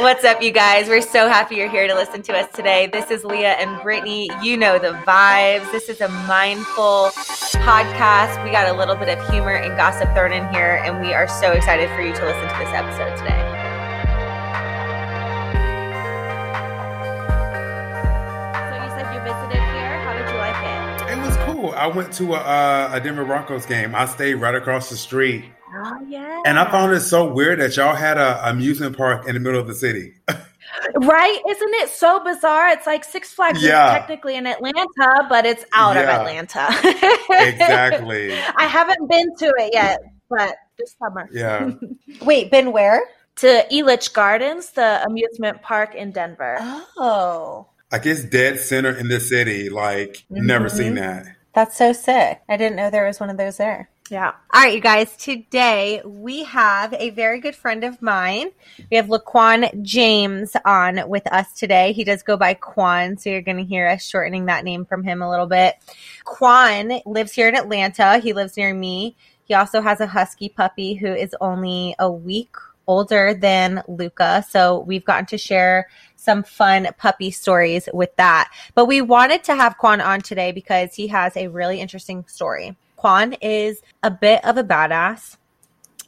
What's up, you guys? We're so happy you're here to listen to us today. This is Leah and Brittany. You know the vibes. This is a mindful podcast. We got a little bit of humor and gossip thrown in here, and we are so excited for you to listen to this episode today. I went to a, uh, a Denver Broncos game. I stayed right across the street Oh yeah. And I found it so weird that y'all had a amusement park in the middle of the city. right? Isn't it so bizarre? It's like Six Flags yeah. is technically in Atlanta, but it's out yeah. of Atlanta. exactly. I haven't been to it yet, but this summer. Yeah. Wait, been where? To Elitch Gardens, the amusement park in Denver. Oh. Like it's dead center in the city. Like, mm-hmm. never seen that. That's so sick. I didn't know there was one of those there. Yeah. All right, you guys. Today we have a very good friend of mine. We have Lequwan James on with us today. He does go by Quawn, so you're going to hear us shortening that name from him a little bit. Quawn lives here in Atlanta. He lives near me. He also has a husky puppy who is only a week older than Luca. So we've gotten to share some fun puppy stories with that. But we wanted to have Quawn on today because he has a really interesting story. Quawn is a bit of a badass.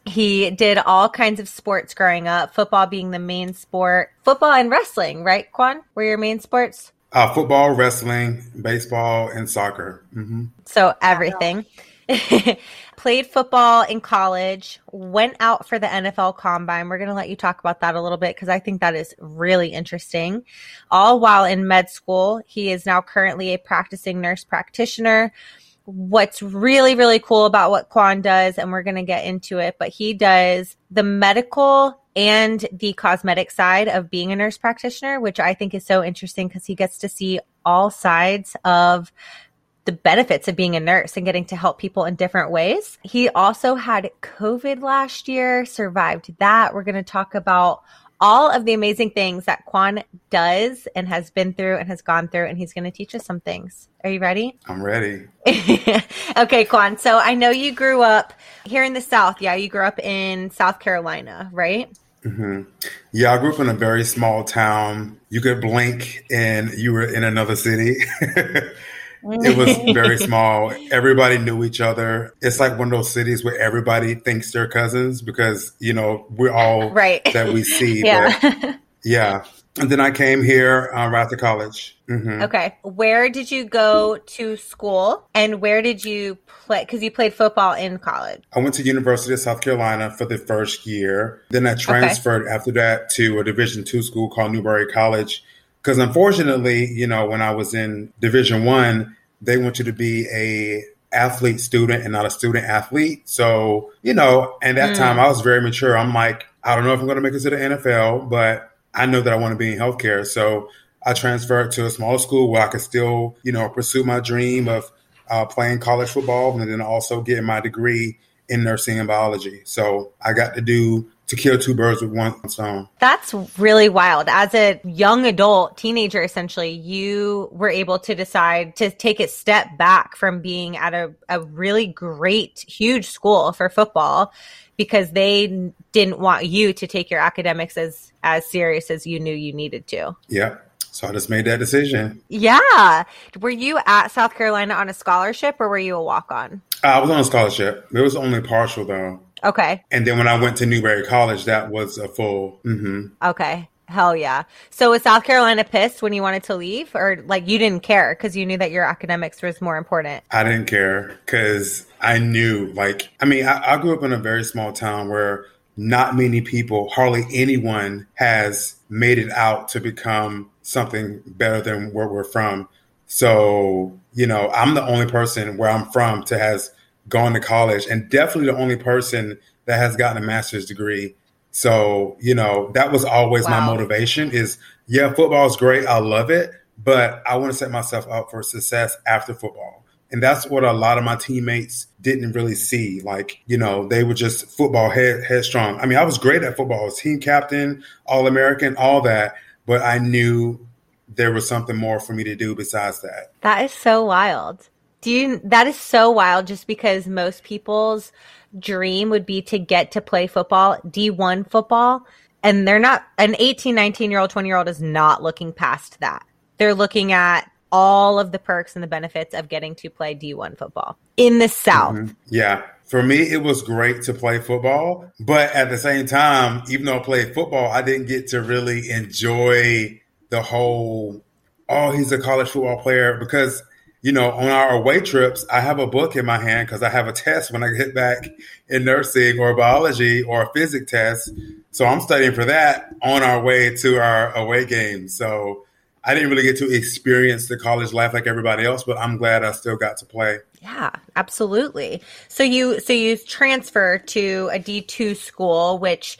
He did all kinds of sports growing up, football being the main sport, football and wrestling, right, Quawn? Were your main sports? Uh, football, wrestling, baseball, and soccer. Mm-hmm. So everything. Played football in college, went out for the NFL combine. We're going to let you talk about that a little bit because I think that is really interesting. All while in med school, he is now currently a practicing nurse practitioner what's really, really cool about what Quawn does, and we're going to get into it, but he does the medical and the cosmetic side of being a nurse practitioner, which I think is so interesting because he gets to see all sides of the benefits of being a nurse and getting to help people in different ways. He also had COVID last year, survived that. We're going to talk about all of the amazing things that Quawn does and has been through and has gone through, and he's going to teach us some things. Are you ready? I'm ready. okay, Quawn. So I know you grew up here in the South. Yeah, you grew up in South Carolina, right? Mm-hmm. Yeah, I grew up in a very small town. You could blink and you were in another city. it was very small. Everybody knew each other. It's like one of those cities where everybody thinks they're cousins because, you know, we're all right. that we see. yeah. But, yeah. And then I came here uh, right after college. Mm-hmm. Okay. Where did you go to school and where did you play? Because you played football in college. I went to University of South Carolina for the first year. Then I transferred okay. after that to a Division two school called Newberry College. Because unfortunately, you know, when I was in Division one, they want you to be a athlete student and not a student athlete. So, you know, and that mm. time I was very mature. I'm like, I don't know if I'm going to make it to the NFL, but I know that I want to be in healthcare. So I transferred to a small school where I could still, you know, pursue my dream of uh, playing college football and then also getting my degree in nursing and biology. So I got to do to kill two birds with one stone. That's really wild. As a young adult, teenager, essentially, you were able to decide to take a step back from being at a, a really great, huge school for football because they didn't want you to take your academics as as serious as you knew you needed to. Yeah. So I just made that decision. Yeah. Were you at South Carolina on a scholarship or were you a walk on? I was on a scholarship. It was only partial though. Okay. And then when I went to Newberry College, that was a full. Mm-hmm. Okay. Hell yeah. So was South Carolina pissed when you wanted to leave or like you didn't care because you knew that your academics was more important? I didn't care because I knew like, I mean, I, I grew up in a very small town where not many people, hardly anyone has made it out to become something better than where we're from. So, you know, I'm the only person where I'm from to has gone to college and definitely the only person that has gotten a master's degree. So, you know, that was always wow. my motivation is yeah, football is great. I love it, but I want to set myself up for success after football. And that's what a lot of my teammates didn't really see. Like, you know, they were just football head headstrong. I mean, I was great at football. I was team captain, all American, all that but I knew there was something more for me to do besides that. That is so wild. Do you that is so wild just because most people's dream would be to get to play football, D1 football, And they're not, an 18, 19 year old, 20 year old is not looking past that. They're looking at all of the perks and the benefits of getting to play D1 football in the South. Mm-hmm. Yeah. For me, it was great to play football. But at the same time, even though I played football, I didn't get to really enjoy the whole, oh, he's a college football player because you know, on our away trips, I have a book in my hand because I have a test when I get back in nursing or biology or a physics test. So I'm studying for that on our way to our away games. So I didn't really get to experience the college life like everybody else, but I'm glad I still got to play. Yeah, absolutely. So you so you transfer to a D2 school which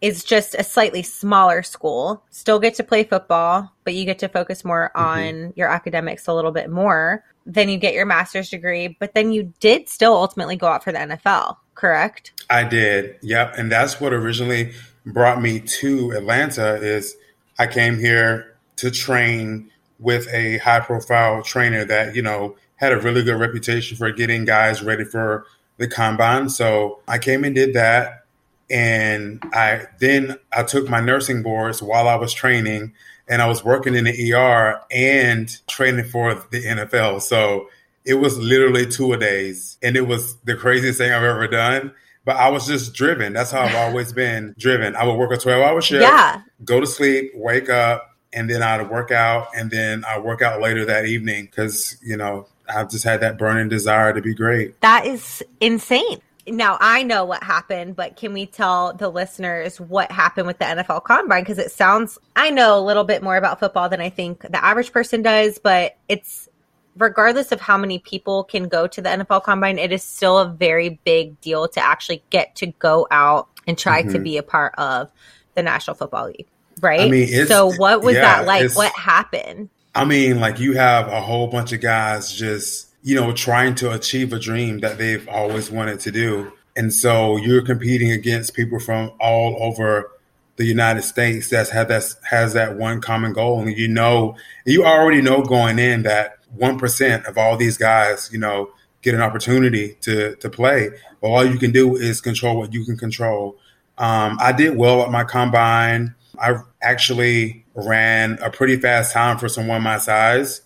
is just a slightly smaller school. Still get to play football, but you get to focus more mm-hmm. on your academics a little bit more. Then you get your master's degree, but then you did still ultimately go out for the NFL, correct? I did. Yep, and that's what originally brought me to Atlanta is I came here to train with a high profile trainer that, you know, had a really good reputation for getting guys ready for the combine. So I came and did that and I then I took my nursing boards while I was training and I was working in the ER and training for the NFL. So it was literally two a days and it was the craziest thing I've ever done. But I was just driven. That's how I've always been driven. I would work a 12 hour shift, yeah. go to sleep, wake up, and then I'd work out. And then I work out later that evening because, you know, I've just had that burning desire to be great. That is insane now I know what happened, but can we tell the listeners what happened with the NFL Combine? Because it sounds I know a little bit more about football than I think the average person does, but it's regardless of how many people can go to the NFL Combine, it is still a very big deal to actually get to go out and try mm-hmm. to be a part of the National Football League, right? I mean, so what was yeah, that like? What happened? I mean, like you have a whole bunch of guys just you know, trying to achieve a dream that they've always wanted to do. And so you're competing against people from all over the United States that's had that has that one common goal. And you know, you already know going in that one percent of all these guys, you know, get an opportunity to to play. But all you can do is control what you can control. Um, I did well at my combine. I actually ran a pretty fast time for someone my size.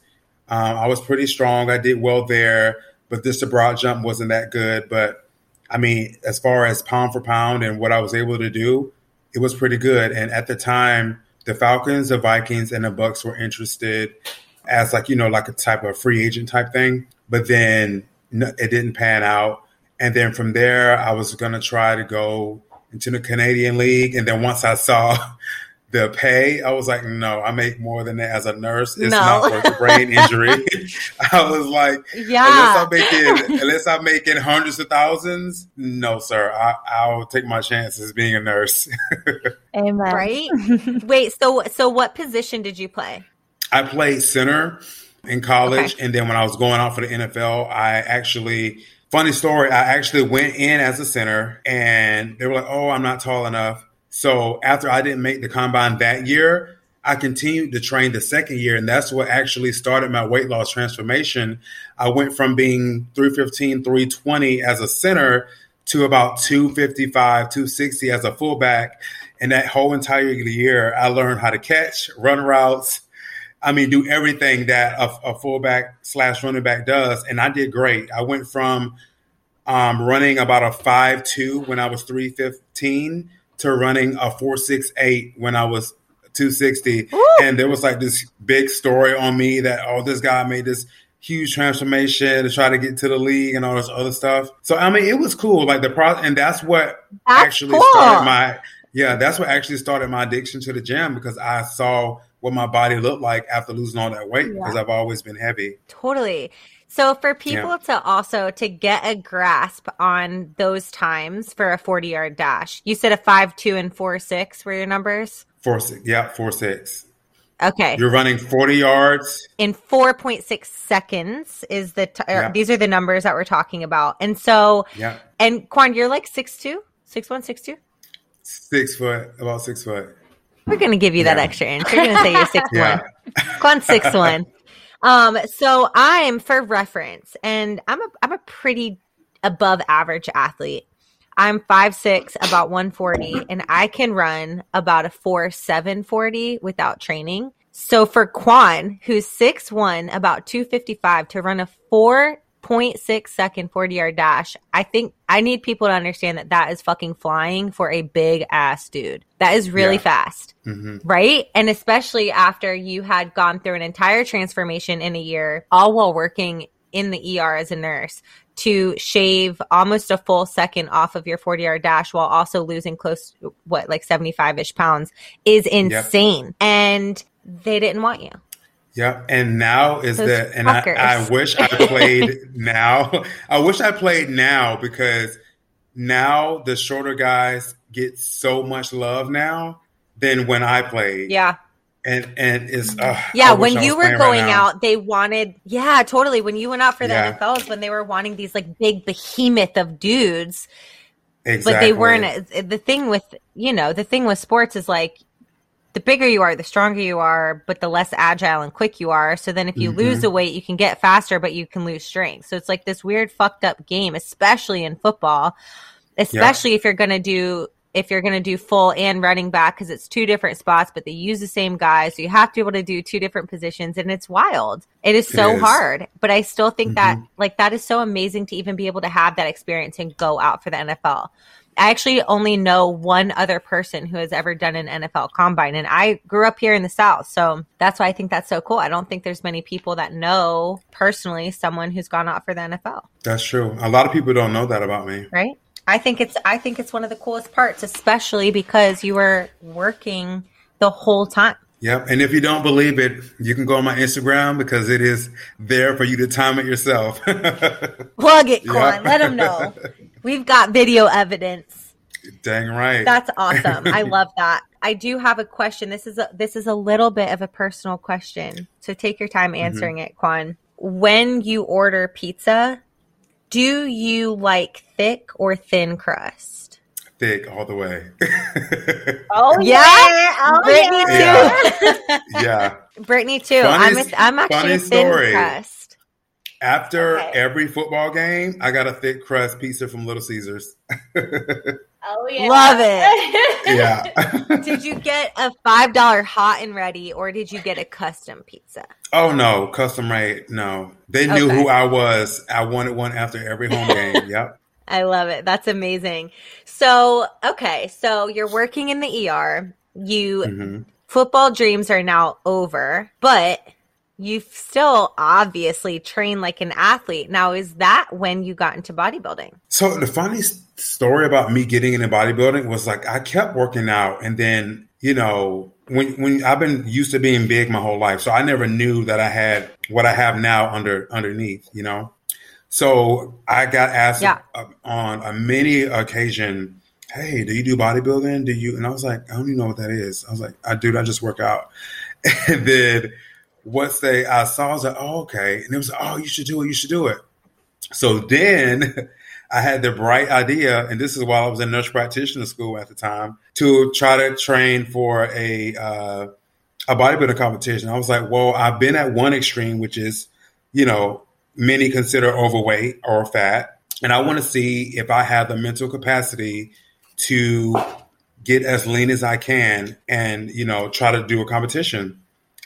Um, I was pretty strong. I did well there, but this broad jump wasn't that good. But I mean, as far as pound for pound and what I was able to do, it was pretty good. And at the time, the Falcons, the Vikings, and the Bucks were interested as like you know like a type of free agent type thing. But then it didn't pan out. And then from there, I was gonna try to go into the Canadian League. And then once I saw the pay, I was like, no, I make more than that as a nurse. It's no. not worth the brain injury. I was like, yeah. unless I'm making unless I'm making hundreds of thousands, no, sir. I, will take my chances being a nurse. Amen. Right? Wait, so so what position did you play? I played center in college, okay. and then when I was going out for the NFL, I actually funny story. I actually went in as a center, and they were like, "Oh, I'm not tall enough." So after I didn't make the combine that year, I continued to train the second year, and that's what actually started my weight loss transformation. I went from being 315, 320 as a center to about 255, 260 as a fullback. And that whole entire year, I learned how to catch, run routes. I mean, do everything that a, a fullback slash running back does. And I did great. I went from um, running about a five two when I was 315 to running a 468 when I was 260. Ooh. And there was like this big story on me that, oh, this guy made this huge transformation to try to get to the league and all this other stuff. So, I mean, it was cool. Like the pro, and that's what that's actually cool. started my, yeah, that's what actually started my addiction to the gym because I saw what my body looked like after losing all that weight because yeah. I've always been heavy. Totally. So for people yeah. to also to get a grasp on those times for a 40 yard dash, you said a five two and four six were your numbers? Four six, yeah, four six. Okay. You're running 40 yards in 4.6 seconds is the t- yeah. these are the numbers that we're talking about. And so Yeah. And Quawn, you're like six two, six one, six two? Six foot, about six foot. We're gonna give you yeah. that extra inch. You're gonna say you're six one. Quawn six one. Um, so I'm for reference, and I'm a I'm a pretty above average athlete. I'm five six, about 140, and I can run about a four seven forty without training. So for Quawn, who's six one, about 255, to run a four 0.6 second 40 yard dash. I think I need people to understand that that is fucking flying for a big ass dude. That is really yeah. fast. Mm-hmm. Right. And especially after you had gone through an entire transformation in a year, all while working in the ER as a nurse to shave almost a full second off of your 40 yard dash while also losing close, what, like 75 ish pounds is insane. Yep. And they didn't want you. Yeah, and now is Those the and I, I, wish I played now. I wish I played now because now the shorter guys get so much love now than when I played. Yeah. And and it's uh, yeah. When you were going right out, they wanted yeah, totally. When you went out for the yeah. NFLs, when they were wanting these like big behemoth of dudes, exactly. but they weren't. The thing with you know the thing with sports is like the bigger you are, the stronger you are, but the less agile and quick you are. So then if you mm-hmm. lose the weight, you can get faster, but you can lose strength. So it's like this weird fucked up game, especially in football, especially yeah. if you're going to do if you're going to do full and running back because it's two different spots, but they use the same guys. So you have to be able to do two different positions and it's wild. It is so it is. hard, but I still think mm-hmm. that like that is so amazing to even be able to have that experience and go out for the NFL. I actually only know one other person who has ever done an NFL combine, and I grew up here in the South. So that's why I think that's so cool. I don't think there's many people that know personally someone who's gone out for the NFL. That's true. A lot of people don't know that about me. Right. I think it's I think it's one of the coolest parts, especially because you were working the whole time. Yep. And if you don't believe it, you can go on my Instagram because it is there for you to time it yourself. Plug it, Quawn. Yep. Let them know. We've got video evidence. Dang right. That's awesome. I love that. I do have a question. This is a, this is a little bit of a personal question. So take your time mm-hmm. answering mm-hmm. it, Quawn. When you order pizza, do you like thick or thin crust? Thick all the way. oh yeah, oh, Brittany yeah. too. yeah, Brittany too. Funny, I'm a, I'm actually a thin story. crust. After okay. every football game, I got a thick crust pizza from Little Caesars. oh yeah, love it. yeah. did you get a five dollar hot and ready, or did you get a custom pizza? Oh no, custom made. No, they knew okay. who I was. I wanted one after every home game. yep. I love it. That's amazing. So, okay, so you're working in the ER. You mm-hmm. football dreams are now over, but you still obviously train like an athlete. Now, is that when you got into bodybuilding? So the funny story about me getting into bodybuilding was like I kept working out, and then you know when when I've been used to being big my whole life, so I never knew that I had what I have now under underneath. You know, so I got asked yeah. on a many occasion. Hey, do you do bodybuilding? Do you? And I was like, I don't even know what that is. I was like, I do. I just work out. And then once they I saw, I was like, oh, okay. And it was, oh, you should do it. You should do it. So then I had the bright idea, and this is while I was in nurse practitioner school at the time, to try to train for a uh, a bodybuilding competition. I was like, well, I've been at one extreme, which is, you know, many consider overweight or fat, and I want to see if I have the mental capacity to get as lean as I can, and you know, try to do a competition.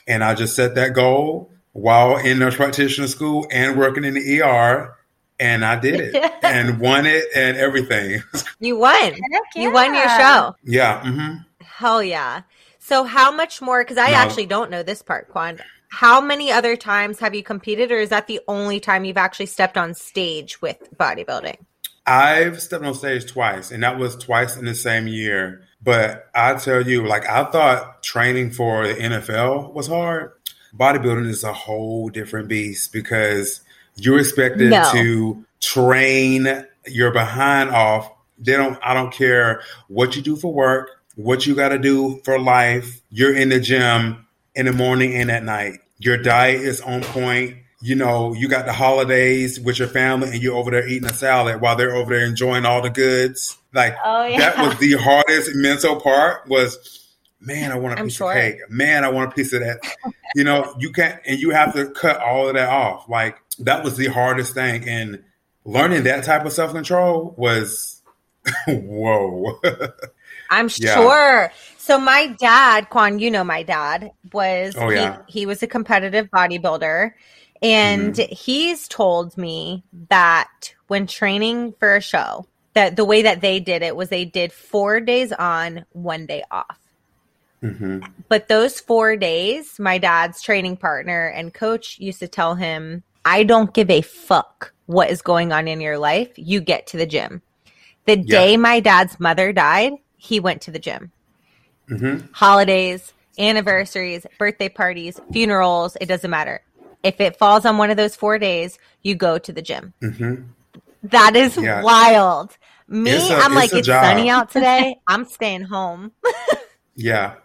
And I just set that goal while in nurse practitioner school and working in the ER. And I did it and won it and everything. You won. Yeah. You won your show. Yeah. Mm-hmm. Hell yeah. So how much more? Because I no. actually don't know this part, Quawn. How many other times have you competed, or is that the only time you've actually stepped on stage with bodybuilding? I've stepped on stage twice, and that was twice in the same year. But I tell you, like I thought training for the NFL was hard. Bodybuilding is a whole different beast because you're expected no. to train your behind off. They don't I don't care what you do for work, what you got to do for life. You're in the gym in the morning and at night. Your diet is on point you know, you got the holidays with your family and you're over there eating a salad while they're over there enjoying all the goods. Like oh, yeah. that was the hardest mental part was, man, I want a I'm piece sure. of cake. Man, I want a piece of that. you know, you can't, and you have to cut all of that off. Like that was the hardest thing. And learning that type of self control was Whoa. I'm yeah. sure. So my dad, Quawn, you know my dad was oh, yeah. he, he was a competitive bodybuilder and mm-hmm. he's told me that when training for a show, that the way that they did it was they did 4 days on, 1 day off. Mm-hmm. But those 4 days, my dad's training partner and coach used to tell him, "I don't give a fuck what is going on in your life. You get to the gym." The day my dad's mother died, he went to the gym. Mm-hmm. Holidays, anniversaries, birthday parties, funerals, it doesn't matter. If it falls on one of those four days, you go to the gym. Mm-hmm. That is yeah. wild. Me, i am like, it's job. sunny out today. I'm staying home. yeah.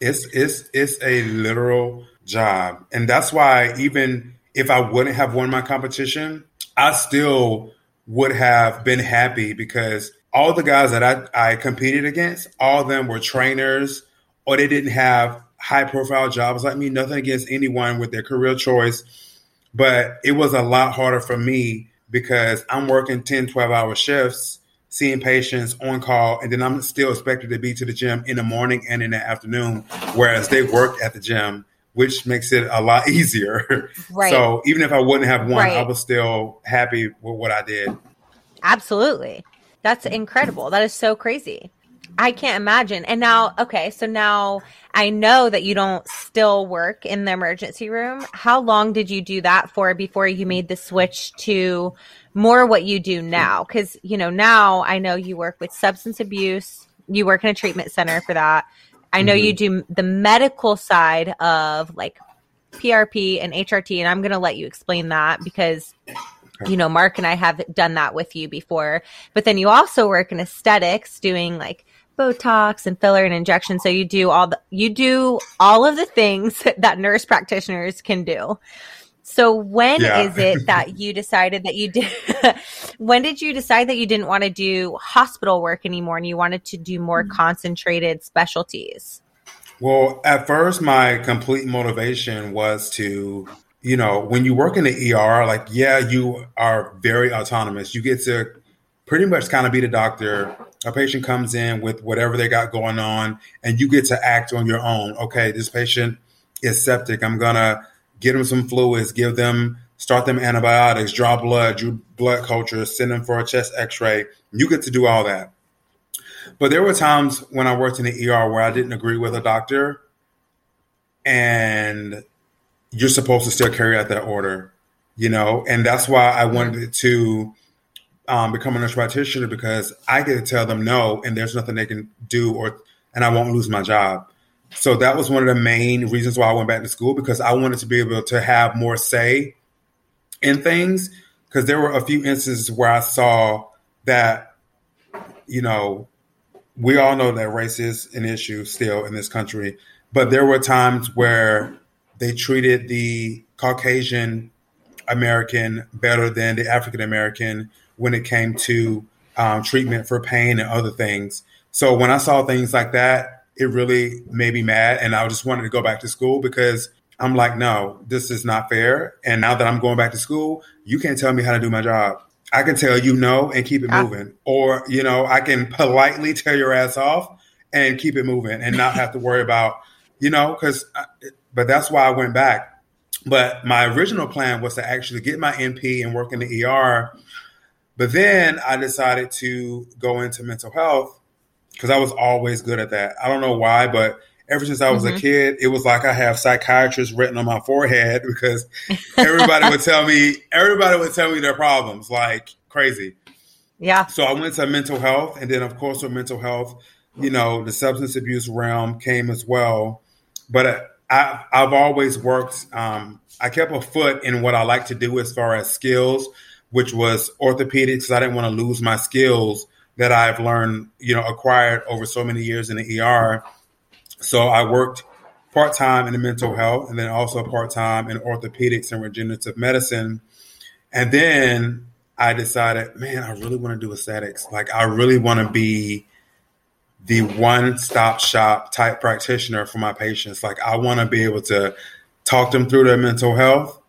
It's it's it's a literal job. And that's why even if I wouldn't have won my competition, I still would have been happy because all the guys that I, I competed against, all of them were trainers or they didn't have high profile jobs like me. Nothing against anyone with their career choice. But it was a lot harder for me because I'm working 10, 12 hour shifts, seeing patients on call, and then I'm still expected to be to the gym in the morning and in the afternoon, whereas they work at the gym, which makes it a lot easier. Right. So even if I wouldn't have won, right. I was still happy with what I did. Absolutely. That's incredible. That is so crazy. I can't imagine. And now, okay, so now I know that you don't still work in the emergency room. How long did you do that for before you made the switch to more what you do now? Because, you know, now I know you work with substance abuse, you work in a treatment center for that. I know mm-hmm. you do the medical side of like PRP and HRT, and I'm going to let you explain that because you know, Mark and I have done that with you before. But then you also work in aesthetics doing like Botox and filler and injection. So you do all the you do all of the things that nurse practitioners can do. So when yeah. is it that you decided that you did when did you decide that you didn't want to do hospital work anymore and you wanted to do more mm-hmm. concentrated specialties? Well, at first my complete motivation was to you know, when you work in the ER, like, yeah, you are very autonomous. You get to pretty much kind of be the doctor. A patient comes in with whatever they got going on, and you get to act on your own. Okay, this patient is septic. I'm going to get them some fluids, give them, start them antibiotics, draw blood, do blood culture, send them for a chest x ray. You get to do all that. But there were times when I worked in the ER where I didn't agree with a doctor and you're supposed to still carry out that order, you know, and that's why I wanted to um, become a nurse practitioner because I get to tell them no, and there's nothing they can do, or and I won't lose my job. So that was one of the main reasons why I went back to school because I wanted to be able to have more say in things. Because there were a few instances where I saw that, you know, we all know that race is an issue still in this country, but there were times where they treated the Caucasian American better than the African American when it came to um, treatment for pain and other things. So when I saw things like that, it really made me mad, and I just wanted to go back to school because I'm like, no, this is not fair. And now that I'm going back to school, you can't tell me how to do my job. I can tell you no and keep it moving, or you know, I can politely tear your ass off and keep it moving, and not have to worry about, you know, because but that's why I went back. But my original plan was to actually get my NP and work in the ER. But then I decided to go into mental health because I was always good at that. I don't know why, but ever since I was mm-hmm. a kid, it was like I have psychiatrists written on my forehead because everybody would tell me, everybody would tell me their problems like crazy. Yeah. So I went to mental health. And then, of course, with mental health, you know, the substance abuse realm came as well. But I, have always worked. Um, I kept a foot in what I like to do as far as skills, which was orthopedics. I didn't want to lose my skills that I've learned, you know, acquired over so many years in the ER. So I worked part time in the mental health, and then also part time in orthopedics and regenerative medicine. And then I decided, man, I really want to do aesthetics. Like, I really want to be the one stop shop type practitioner for my patients. Like I want to be able to talk them through their mental health,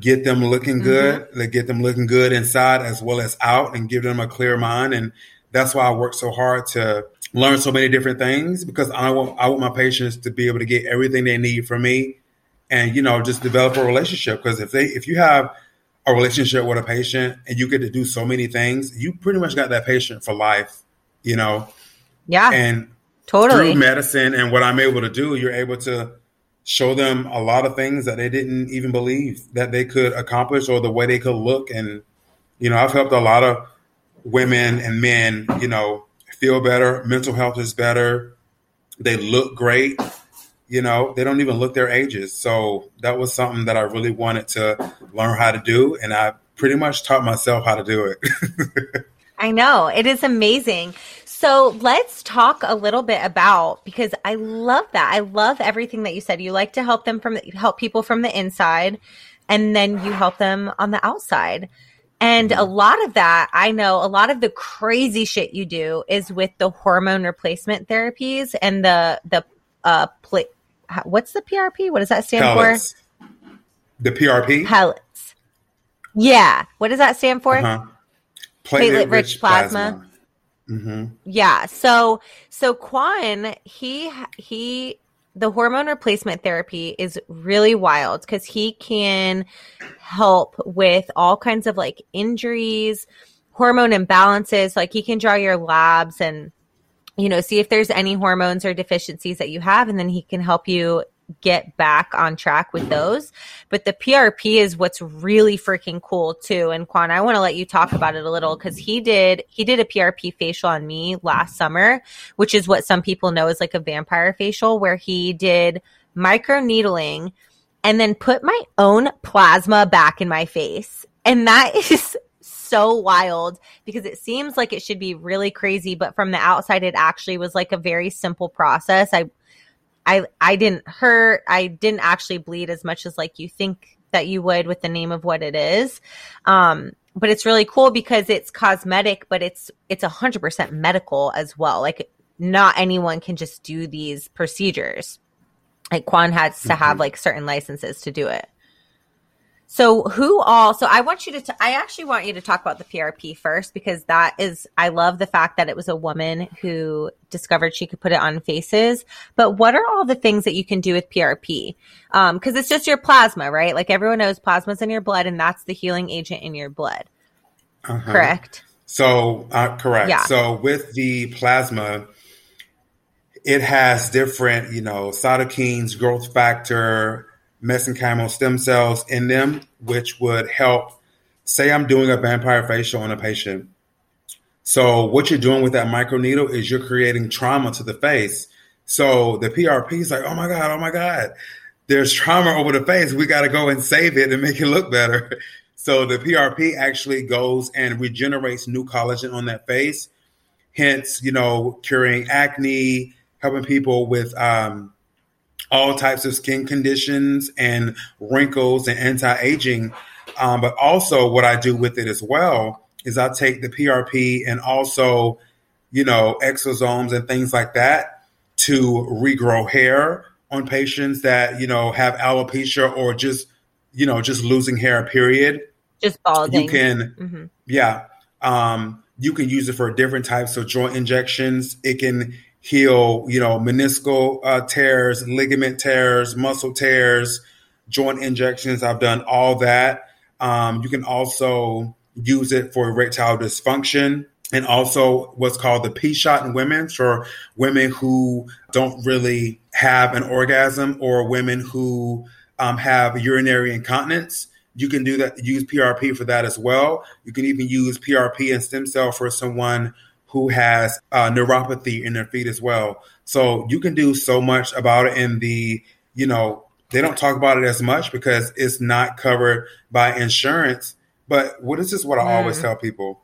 get them looking mm-hmm. good, like get them looking good inside as well as out and give them a clear mind and that's why I work so hard to learn so many different things because I want I want my patients to be able to get everything they need from me, and you know just develop a relationship. Because if they if you have a relationship with a patient and you get to do so many things, you pretty much got that patient for life. You know. Yeah. And totally through medicine and what I'm able to do, you're able to show them a lot of things that they didn't even believe that they could accomplish or the way they could look. And, you know, I've helped a lot of women and men, you know, feel better. Mental health is better. They look great. You know, they don't even look their ages. So that was something that I really wanted to learn how to do. And I pretty much taught myself how to do it. I know. It is amazing. So let's talk a little bit about because I love that. I love everything that you said. You like to help them from help people from the inside and then you help them on the outside. And a lot of that, I know a lot of the crazy shit you do is with the hormone replacement therapies and the the uh pl- what's the PRP? What does that stand Pellets. for? The PRP? Pellets. Yeah. What does that stand for? Uh-huh. Platelet, rich plasma. plasma. Mm-hmm. Yeah. So so Quawn he he the hormone replacement therapy is really wild because he can help with all kinds of like injuries, hormone imbalances. Like he can draw your labs and you know see if there's any hormones or deficiencies that you have, and then he can help you get back on track with those. But the PRP is what's really freaking cool too. And Quawn, I want to let you talk about it a little because he did he did a PRP facial on me last summer, which is what some people know as like a vampire facial, where he did micro needling and then put my own plasma back in my face. And that is so wild because it seems like it should be really crazy, but from the outside, it actually was like a very simple process. I I I didn't hurt. I didn't actually bleed as much as like you think that you would with the name of what it is. Um, but it's really cool because it's cosmetic, but it's it's a hundred percent medical as well. Like not anyone can just do these procedures. Like Quawn has to have mm-hmm. like certain licenses to do it. So who all, so I want you to, t- I actually want you to talk about the PRP first because that is, I love the fact that it was a woman who discovered she could put it on faces. But what are all the things that you can do with PRP? Um, cause it's just your plasma, right? Like everyone knows plasma's in your blood and that's the healing agent in your blood. Uh-huh. Correct. So, uh, correct. Yeah. So with the plasma, it has different, you know, cytokines, growth factor, mesenchymal stem cells in them, which would help. Say I'm doing a vampire facial on a patient. So what you're doing with that microneedle is you're creating trauma to the face. So the PRP is like, oh my God, oh my God, there's trauma over the face. We got to go and save it and make it look better. So the PRP actually goes and regenerates new collagen on that face. Hence, you know, curing acne, helping people with um, all types of skin conditions and wrinkles and anti-aging. Um, but also what I do with it as well is I take the PRP and also, you know, exosomes and things like that to regrow hair on patients that, you know, have alopecia or just, you know, just losing hair, period. Just balding. You can, mm-hmm. yeah. Um, you can use it for different types of joint injections. It can heal, you know, meniscal uh, tears, ligament tears, muscle tears, joint injections. I've done all that. Um, you can also use it for erectile dysfunction and also what's called the P shot in women for women who don't really have an orgasm or women who um, have urinary incontinence. You can do that, use PRP for that as well. You can even use PRP and stem cell for someone who has uh, neuropathy in their feet as well. So you can do so much about it in the, you know, they don't talk about it as much because it's not covered by insurance. But what is this? What I mm. always tell people: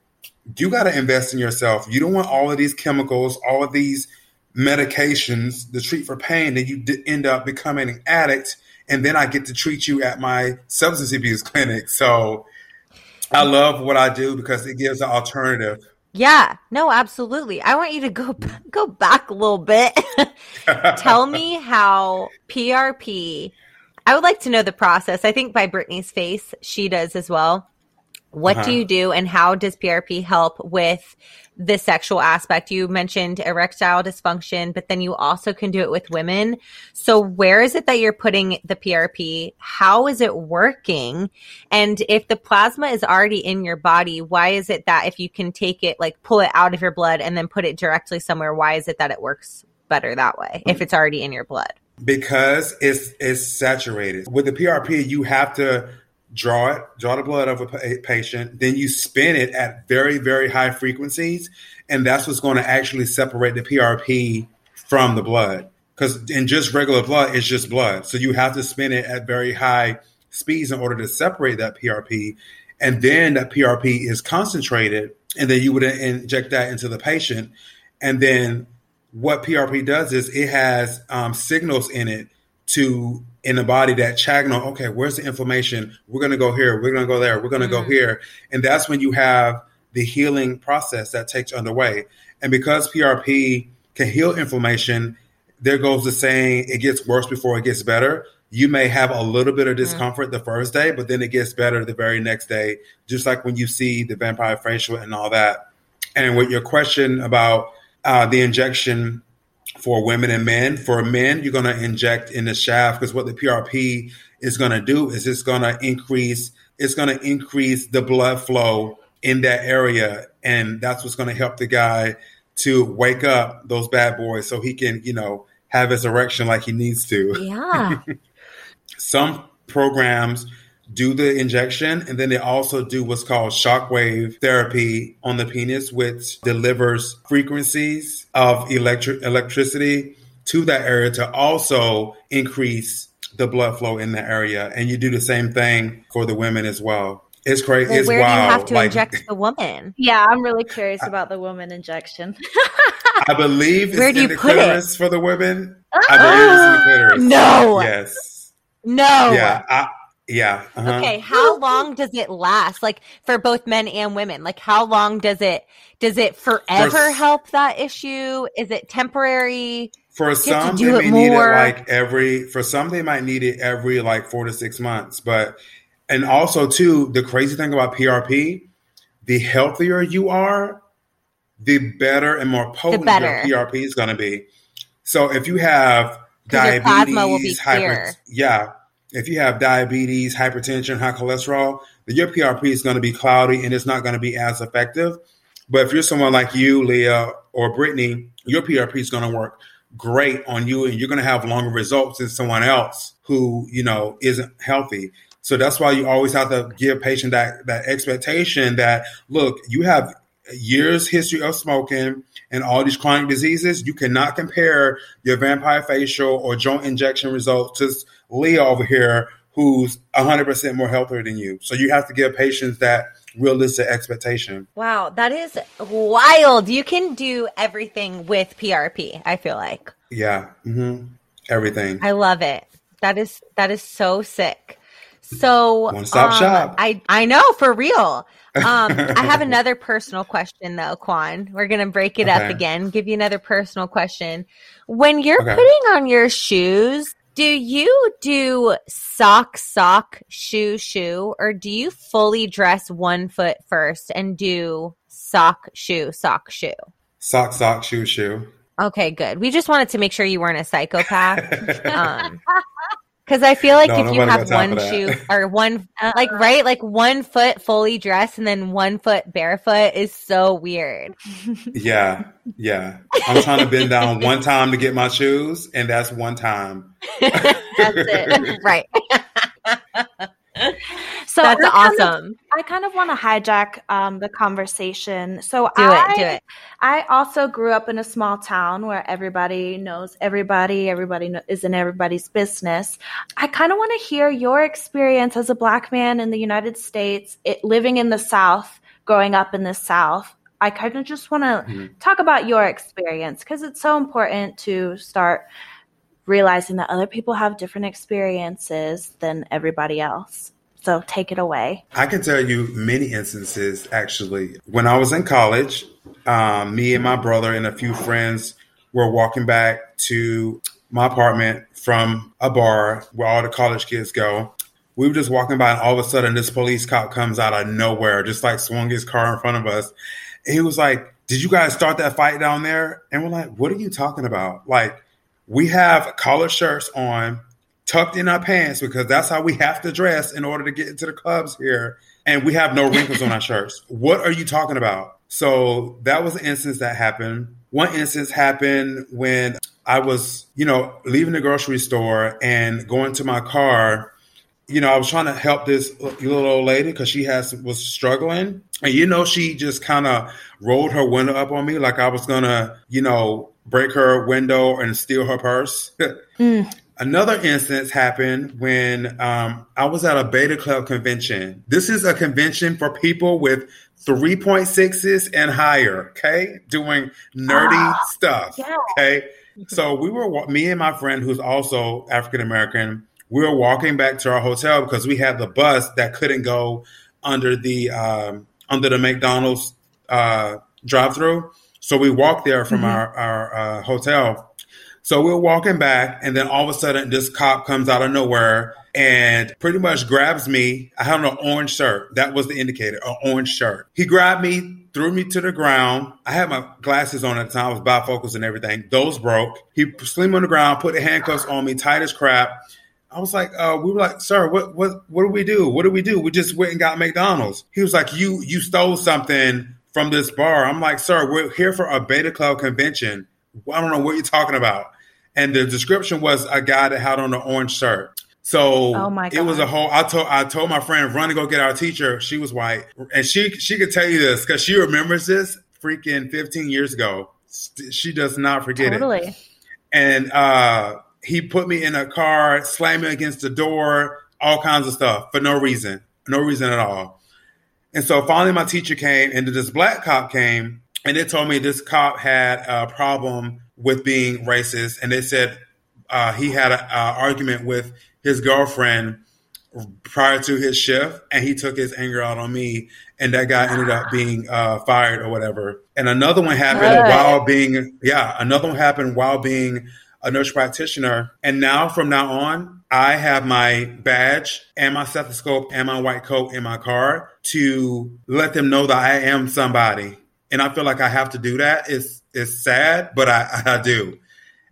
you got to invest in yourself. You don't want all of these chemicals, all of these medications to treat for pain, that you d- end up becoming an addict, and then I get to treat you at my substance abuse clinic. So I love what I do because it gives an alternative. Yeah, no, absolutely. I want you to go go back a little bit. Tell me how PRP. I would like to know the process. I think by Brittany's face, she does as well. What uh-huh. do you do and how does PRP help with the sexual aspect? You mentioned erectile dysfunction, but then you also can do it with women. So where is it that you're putting the PRP? How is it working? And if the plasma is already in your body, why is it that if you can take it, like pull it out of your blood and then put it directly somewhere, why is it that it works better that way if it's already in your blood? Because it's it's saturated. With the PRP, you have to draw it, draw the blood of a patient, then you spin it at very, very high frequencies. And that's what's going to actually separate the PRP from the blood. Because in just regular blood, it's just blood. So you have to spin it at very high speeds in order to separate that PRP. And then that PRP is concentrated, and then you would inject that into the patient. And then what PRP does is it has um, signals in it to in the body that channel, okay, where's the inflammation? We're going to go here. We're going to go there. We're going to mm-hmm. go here. And that's when you have the healing process that takes underway. And because PRP can heal inflammation, there goes the saying, it gets worse before it gets better. You may have a little bit of mm-hmm. discomfort mm-hmm. the first day, but then it gets better the very next day, just like when you see the vampire facial and all that. And with your question about uh, the injection for women and men. For men, you're going to inject in the shaft because what the PRP is going to do is it's going to increase it's going to increase the blood flow in that area, and that's what's going to help the guy to wake up those bad boys so he can you know have his erection like he needs to. Yeah. Some programs do the injection and then they also do what's called shockwave therapy on the penis which delivers frequencies of electric electricity to that area to also increase the blood flow in the area and you do the same thing for the women as well it's crazy. Well, it's where wild. do you have to like, inject the woman? Yeah, I'm really curious about the woman injection. I believe where do you the put clitoris it? for the women. I believe it's in the clitoris. No. Yes. No. Yeah. I, yeah. Uh-huh. Okay. How long does it last? Like for both men and women? Like how long does it, does it forever for, help that issue? Is it temporary? For some, they may need it like every, for some, they might need it every like four to six months. But, and also too, the crazy thing about PRP, the healthier you are, the better and more potent your PRP is going to be. So if you have diabetes, hyper, yeah, if you have diabetes, hypertension, high cholesterol, your PRP is going to be cloudy and it's not going to be as effective. But if you're someone like you, Leah, or Brittany, your PRP is going to work great on you and you're going to have longer results than someone else who, you know, isn't healthy. So that's why you always have to give patient that, that expectation that, look, you have years history of smoking and all these chronic diseases. You cannot compare your vampire facial or joint injection results to Leah over here, who's 100% more healthier than you. So you have to give patients that realistic expectation. Wow, that is wild. You can do everything with PRP, I feel like. Yeah, mm-hmm. everything. I love it. That is that is so sick. So one stop um, shop. I I know for real. Um, I have another personal question though, Quawn. We're gonna break it okay. up again. Give you another personal question. When you're okay. putting on your shoes, do you do sock, sock, shoe, shoe, or do you fully dress one foot first and do sock, shoe, sock, shoe? Sock, sock, shoe, shoe. Okay, good. We just wanted to make sure you weren't a psychopath. um, because I feel like no, if you have one shoe or one, like, right, like one foot fully dressed and then one foot barefoot is so weird. Yeah. Yeah. I'm trying to bend down one time to get my shoes, and that's one time. that's it. right. So that's I awesome. I kind of want to hijack um, the conversation. So do I, it, do it. I also grew up in a small town where everybody knows everybody. Everybody is in everybody's business. I kind of want to hear your experience as a black man in the United States, it, living in the South, growing up in the South. I kind of just want to mm-hmm. talk about your experience because it's so important to start realizing that other people have different experiences than everybody else. So take it away. I can tell you many instances actually. When I was in college, um, me and my brother and a few friends were walking back to my apartment from a bar where all the college kids go. we were just walking by, and all of a sudden, this police cop comes out of nowhere, just like swung his car in front of us. And he was like, Did you guys start that fight down there? And we're like, What are you talking about? Like, we have collar shirts on, tucked in our pants, because that's how we have to dress in order to get into the clubs here. And we have no wrinkles on our shirts. What are you talking about? So that was an instance that happened. One instance happened when I was, you know, leaving the grocery store and going to my car you know, I was trying to help this little old lady because she has was struggling, and you know, she just kind of rolled her window up on me like I was gonna, you know, break her window and steal her purse. mm. Another instance happened when um, I was at a Beta Club convention. This is a convention for people with 3.6s and higher, okay? Doing nerdy ah, stuff, yeah. okay? So we were, me and my friend who's also African American, we were walking back to our hotel because we had the bus that couldn't go under the um, under the McDonald's uh, drive-through. So we walked there from mm-hmm. our our uh, hotel. So we we're walking back, and then all of a sudden, this cop comes out of nowhere and pretty much grabs me. I had an orange shirt. That was the indicator, an orange shirt. He grabbed me, threw me to the ground. I had my glasses on at the time. I was bifocals and everything. Those broke. He slammed me on the ground, put the handcuffs on me, tight as crap. I was like, uh, we were like, sir, what, what, what do we do? What do we do? We just went and got McDonald's. He was like, you, you stole something from this bar. I'm like, sir, we're here for a Beta Club convention. I don't know what you're talking about. And the description was a guy that had on an orange shirt. So oh it was a whole. I told I told my friend run and go get our teacher. She was white, and she she could tell you this because she remembers this freaking 15 years ago. She does not forget totally. it. And uh, he put me in a car, slammed me against the door, all kinds of stuff for no reason, no reason at all. And so finally, my teacher came, and this black cop came, and they told me this cop had a problem with being racist, and they said uh, he had an argument with his girlfriend prior to his shift, and he took his anger out on me, and that guy ended up being uh, fired or whatever. And another one happened while being, yeah, another one happened while being a nurse practitioner. And now from now on, I have my badge and my stethoscope and my white coat in my car to let them know that I am somebody. And I feel like I have to do that. It's it's sad, but I, I do.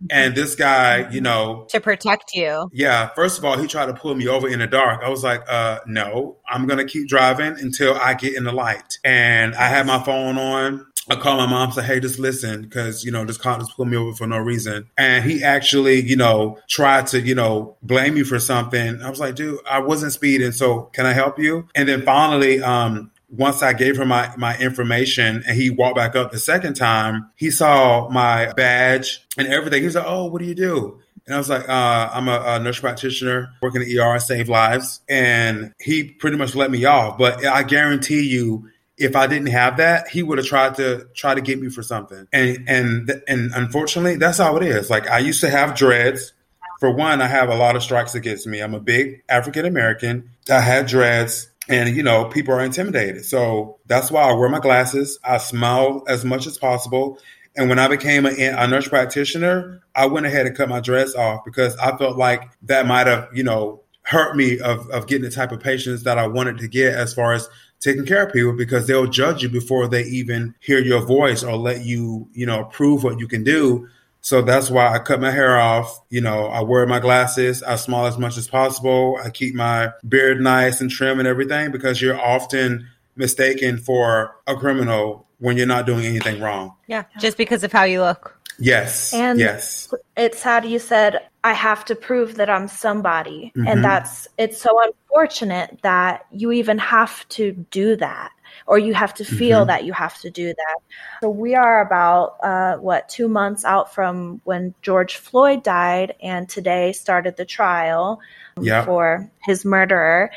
And this guy, you know, to protect you. Yeah. First of all, he tried to pull me over in the dark. I was like, uh, no, I'm going to keep driving until I get in the light. And I had my phone on. I called my mom, said, Hey, just listen, because, you know, this cop just pulled me over for no reason. And he actually, you know, tried to, you know, blame me for something. I was like, dude, I wasn't speeding. So can I help you? And then finally, um, once I gave him my, my information and he walked back up the second time, he saw my badge and everything. He was like, Oh, what do you do? And I was like, uh, I'm a, a, nurse practitioner working in the ER, save lives. And he pretty much let me off. But I guarantee you, if I didn't have that, he would have tried to try to get me for something. And and and unfortunately, that's how it is. Like I used to have dreads. For one, I have a lot of strikes against me. I'm a big African American. I had dreads and you know people are intimidated. So that's why i wear my glasses. I smile as much as possible. And when i became a, nurse practitioner i went ahead and cut my dress off because i felt like that might have you know hurt me of, of getting the type of patients that i wanted to get as far as taking care of people because they'll judge you before they even hear your voice or let you, you know, prove what you can do. So that's why I cut my hair off. You know, I wear my glasses. I smile as much as possible. I keep my beard nice and trim and everything because you're often mistaken for a criminal when you're not doing anything wrong. Yeah, just because of how you look. Yes. And yes. It's sad you said I have to prove that I'm somebody. Mm-hmm. And that's it's so unfortunate that you even have to do that or you have to feel mm-hmm. that you have to do that. So we are about uh, what two months out from when George Floyd died, and today started the trial yeah. for his murderer.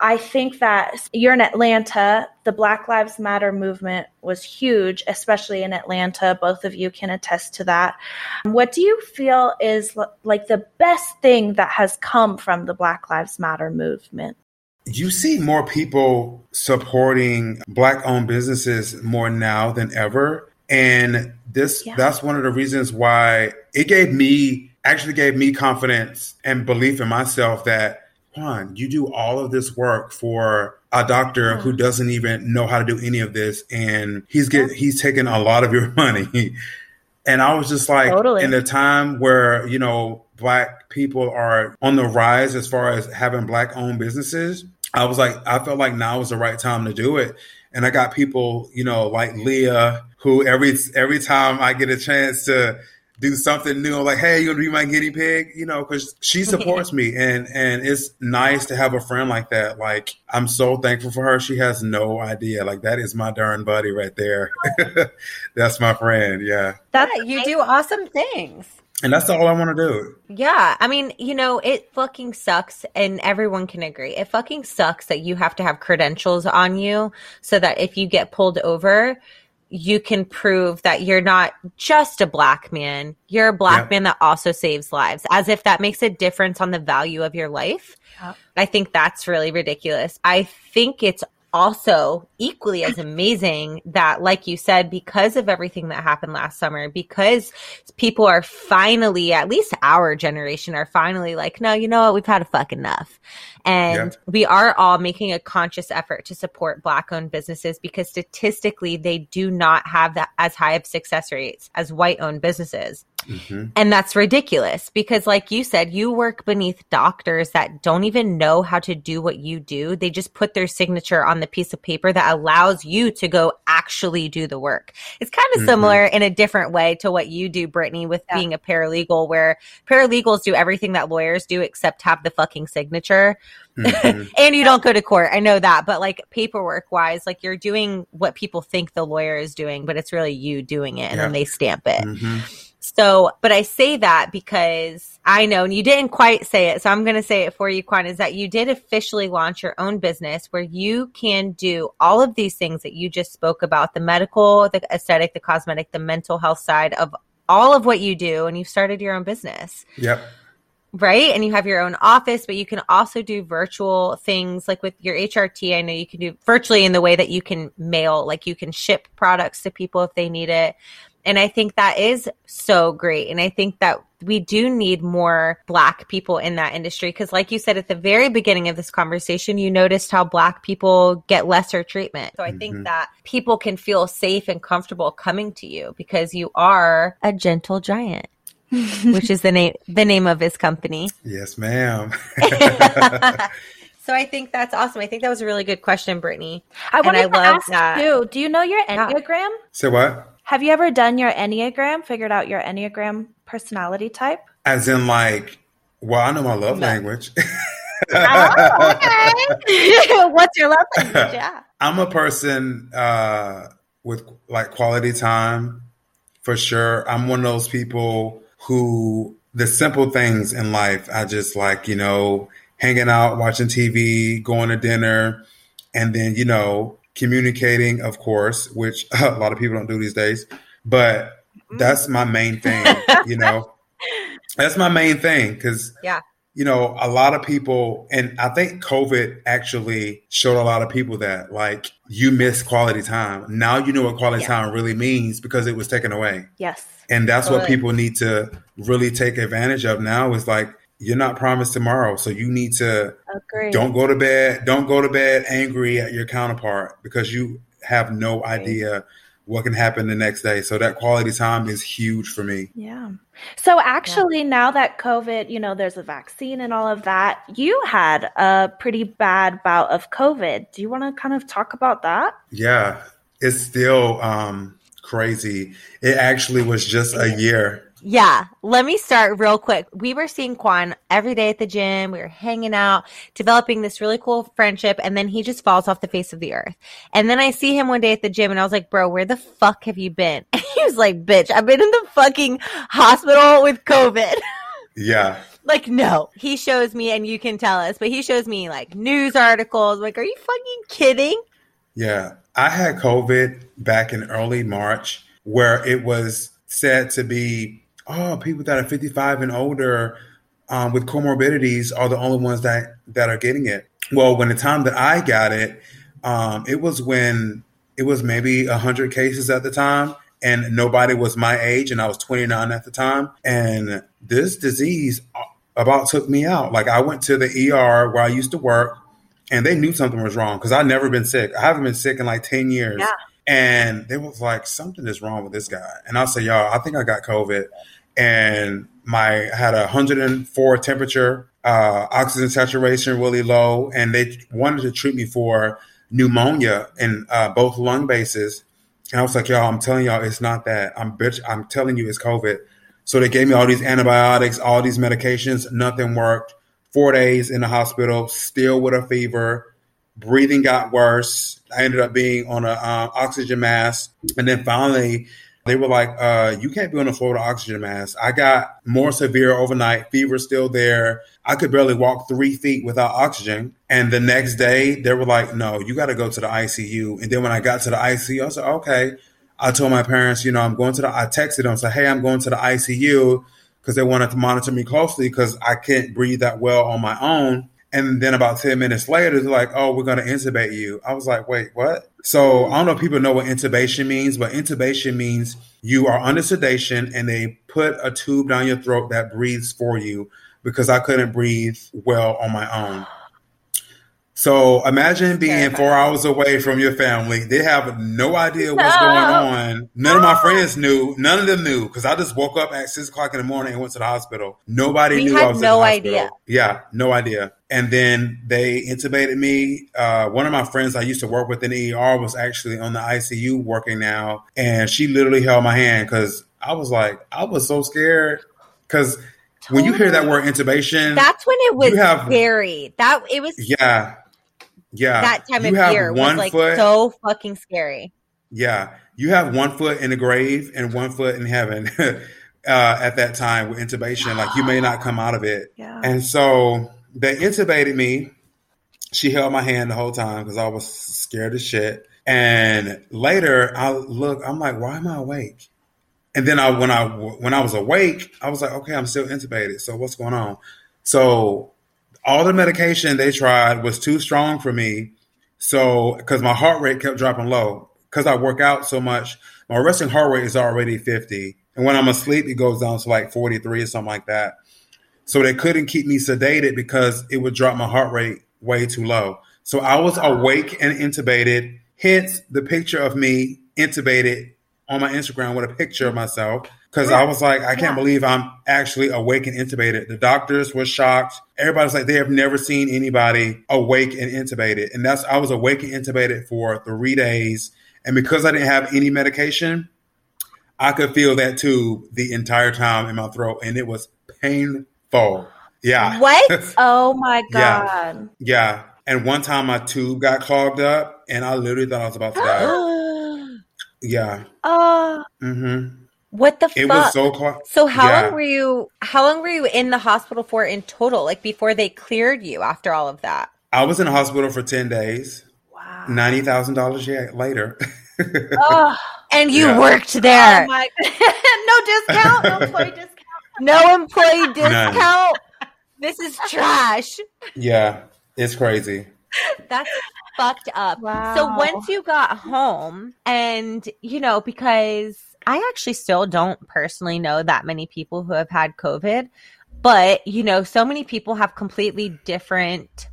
I think that you're in Atlanta. The Black Lives Matter movement was huge, especially in Atlanta. Both of you can attest to that. What do you feel is like the best thing that has come from the Black Lives Matter movement? You see more people supporting black owned businesses more now than ever. And this yeah. that's one of the reasons why it gave me actually gave me confidence and belief in myself that Quawn, you do all of this work for a doctor who mm. doesn't even know how to do any of this, and he's get he's taking a lot of your money. And I was just like, Totally. in a time where you know black people are on the rise as far as having black owned businesses, I was like, I felt like now was the right time to do it. And I got people, you know, like Leah, who every every time I get a chance to do something new, I'm like, hey, you gonna be my guinea pig? You know, because she supports me, and and it's nice to have a friend like that. Like, I'm so thankful for her. She has no idea. Like, that is my darn buddy right there. that's my friend. Yeah, That's Yeah, you do awesome things. And that's all I want to do. Yeah, I mean, you know, it fucking sucks, and everyone can agree. It fucking sucks that you have to have credentials on you so that if you get pulled over, you can prove that you're not just a black man, you're a black Yeah. man that also saves lives, as if that makes a difference on the value of your life. Yeah. I think that's really ridiculous. I think it's also equally as amazing that, like you said, because of everything that happened last summer, because people are finally, at least our generation, are finally like, no, you know what? We've had a fuck enough. And we are all making a conscious effort to support black owned businesses because statistically, they do not have that as high of success rates as white owned businesses. Hmm And that's ridiculous because, like you said, you work beneath doctors that don't even know how to do what you do. They just put their signature on the piece of paper that allows you to go actually do the work. It's kind of Mhm. similar in a different way to what you do, Brittany, with Yeah. being a paralegal, where paralegals do everything that lawyers do except have the fucking signature. Mhm. and you don't go to court. I know that, but like paperwork wise, like you're doing what people think the lawyer is doing, but it's really you doing it and then they stamp it. So, but I say that because I know, and you didn't quite say it, so I'm going to say it for you, Quawn, is that you did officially launch your own business where you can do all of these things that you just spoke about the medical, the aesthetic, the cosmetic, the mental health side of all of what you do, and you started your own business Yep. right? And you have your own office, but you can also do virtual things like with your HRT. I know you can do virtually in the way that you can mail, like you can ship products to people if they need it. And I think that is so great. And I think that we do need more Black people in that industry. Because, like you said at the very beginning of this conversation, you noticed how Black people get lesser treatment. So I think Mhm. that people can feel safe and comfortable coming to you because you are a gentle giant, which is the name the name of his company. Yes, ma'am. so I think that's awesome. I think that was a really good question, Brittany. I And wanted I to love ask that. too. Do you know your Yeah. Enneagram? Say what? Have you ever done your Enneagram? Figured out your Enneagram personality type? As in, like, well, I know my love No. language. Oh, okay. What's your love language? Yeah. I'm a person uh, with like quality time for sure. I'm one of those people who the simple things in life, I just like, you know, hanging out, watching TV, going to dinner, and then, you know, communicating, of course, which a lot of people don't do these days. But mm. that's my main thing, you know. That's my main thing because Yeah. you know, a lot of people, and I think COVID actually showed a lot of people that like you miss quality time. Now you know what quality Yeah. time really means because it was taken away. Yes. And that's what people need to really take advantage of now is like, you're not promised tomorrow. So you need to Agree. don't go to bed, don't go to bed angry at your counterpart because you have no idea what can happen the next day. So that quality time is huge for me. Yeah. So actually, now that COVID, you know, there's a vaccine and all of that, you had a pretty bad bout of COVID. Do you want to kind of talk about that? Yeah, it's still um, crazy. It actually was just a year. Yeah. Let me start real quick. We were seeing Quawn every day at the gym. We were hanging out, developing this really cool friendship. And then he just falls off the face of the earth. And then I see him one day at the gym and I was like, bro, where the fuck have you been? And he was like, bitch, I've been in the fucking hospital with COVID. Yeah, like, no. He shows me, and you can tell us, but he shows me like news articles. Like, are you fucking kidding? yeah. I had COVID back in early March where it was said to be, oh, people that are 55 and older um, with comorbidities are the only ones that, that are getting it. Well, when the time that I got it, um, it was when it was maybe 100 cases at the time and nobody was my age and I was 29 at the time. And this disease, about took me out. Like I went to the ER where I used to work and they knew something was wrong because I've never been sick. I haven't been sick in like 10 years. Yeah. And they was like, something is wrong with this guy. And I said, y'all, I think I got COVID. And my I had a 104 temperature, uh, oxygen saturation really low, and they wanted to treat me for pneumonia in uh, both lung bases. And I was like, y'all, I'm telling y'all, it's not that. I'm bitch. I'm telling you, it's COVID. So they gave me all these antibiotics, all these medications. Nothing worked. Four days in the hospital, still with a fever. Breathing got worse. I ended up being on an uh, oxygen mask, and then finally they were like, uh, you can't be on the floor oxygen mask. I got more severe overnight, fever still there. I could barely walk three feet without oxygen. And the next day, they were like, no, you got to go to the ICU. And then when I got to the ICU, I was like, okay. I told my parents, you know, I'm going to the, I texted them, said, hey, I'm going to the ICU because they wanted to monitor me closely because I can't breathe that well on my own. And then about 10 minutes later, they're like, oh, we're going to intubate you. I was like, wait, what? So I don't know if people know what intubation means, but intubation means you are under sedation and they put a tube down your throat that breathes for you because I couldn't breathe well on my own. So imagine being four hours away from your family. They have no idea what's going on. None of my friends knew. None of them knew because I just woke up at six o'clock in the morning and went to the hospital. Nobody We knew I was no idea. Yeah, no idea. And then they intubated me. Uh, one of my friends I used to work with in the ER was actually on the ICU working now, and she literally held my hand because I was like, I was so scared because when you hear that word intubation, That's when it was You have- scary. That it was yeah, yeah, that time you of year was one like foot- so fucking scary. Yeah, you have one foot in the grave and one foot in heaven uh, at that time with intubation. Like you may not come out of it. Yeah. And so they intubated me. She held my hand the whole time because I was scared as shit. And later, I look. I'm like, why am I awake? And then I, when I when I was awake, I was like, okay, I'm still intubated. So what's going on? So all the medication they tried was too strong for me. So because my heart rate kept dropping low because I work out so much, my resting heart rate is already 50, and when I'm asleep, it goes down to like 43 or something like that. So they couldn't keep me sedated because it would drop my heart rate way too low. So I was awake and intubated. Hence the picture of me intubated on my Instagram with a picture of myself because I was like, I can't Yeah. believe I'm actually awake and intubated. The doctors were shocked. Everybody's like, they have never seen anybody awake and intubated. And that's, I was awake and intubated for three days. And because I didn't have any medication, I could feel that tube the entire time in my throat. And it was painful. Yeah. What? Oh my god. Yeah. yeah. And one time my tube got clogged up and I literally thought I was about to die. Yeah. Oh, hmm what the It fuck? was so clogged. so how Yeah. long were you how long were you in the hospital for in total? Like before they cleared you after all of that? I was in the hospital for 10 days, wow. $90,000 later. Oh, And you Yeah. worked oh there. my no discount, no employee discount. no employee discount. This is trash. yeah. It's crazy. That's fucked up. Wow. So once you got home, and you know, because I actually still don't personally know that many people who have had COVID, but you know, so many people have completely different,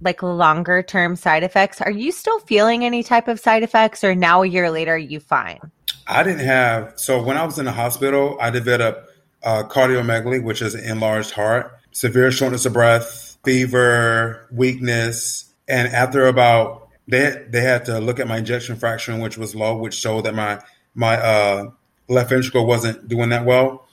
like longer term side effects. Are you still feeling any type of side effects, or now a year later, you fine? I didn't have, so when I was in the hospital, I developed uh, cardiomegaly, which is an enlarged heart, severe shortness of breath, fever, weakness. And after about, they, they had to look at my ejection fraction, which was low, which showed that my, my uh, left ventricle wasn't doing that well.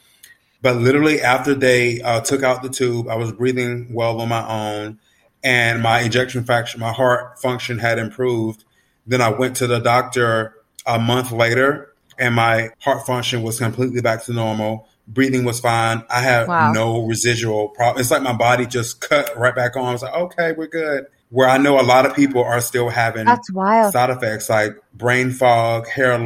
But literally after they uh, took out the tube, I was breathing well on my own and my ejection fraction, my heart function had improved. Then I went to the doctor a month later and my heart function was completely back to normal. Breathing was fine. I had Wow. no residual problem. It's like my body just cut right back on. I was like, okay, we're good. Where I know a lot of people are still having That's wild. side effects like brain fog, hair Yeah.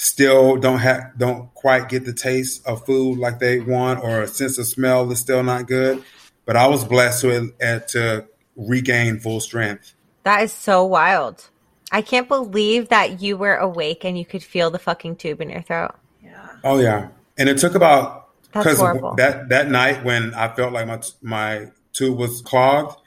Loss, still don't have don't quite get the taste of food like they want or a sense of smell is still not good. But I was blessed to uh, to regain full strength. That is so wild. I can't believe that you were awake and you could feel the fucking tube in your throat. Yeah. Oh yeah. And it took about because that that night when I felt like my my tube was clogged,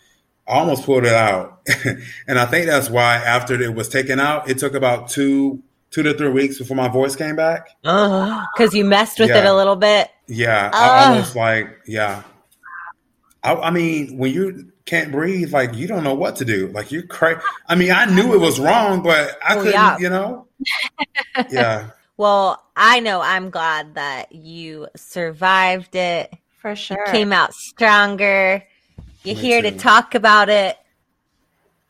I almost pulled it out, and I think that's why after it was taken out, it took about two two to three weeks before my voice came back. Because you messed with it a little bit. Yeah, Ugh. I almost like yeah. I, I mean, when you can't breathe, like you don't know what to do. Like you're crazy. I mean, I knew it was wrong, but I couldn't. yeah. You know. yeah. Well, I know I'm glad that you survived it, For sure. came out stronger. You're Me here to talk about it.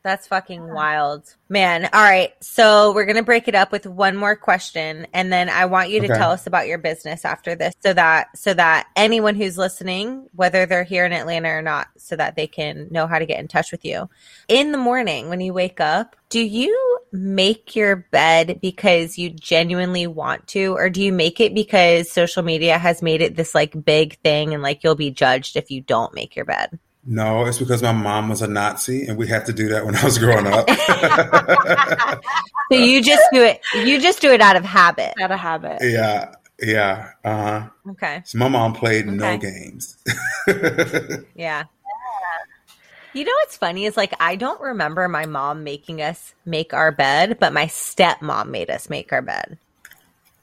That's fucking wild. Man, all right. So we're going to break it up with one more question and then I want you to Okay. tell us about your business after this so that so that anyone who's listening, whether they're here in Atlanta or not, so that they can know how to get in touch with you. In the morning when you wake up, do you make your bed because you genuinely want to or do you make it because social media has made it this like big thing and like you'll be judged if you don't make your bed? No, it's because my mom was a Nazi, and we had to do that when I was growing up. So you just do it. You just do it out of habit. Out of habit. yeah, yeah. Uh huh. Okay. So my mom played no games. Yeah. You know what's funny is like I don't remember my mom making us make our bed, but my stepmom made us make our bed.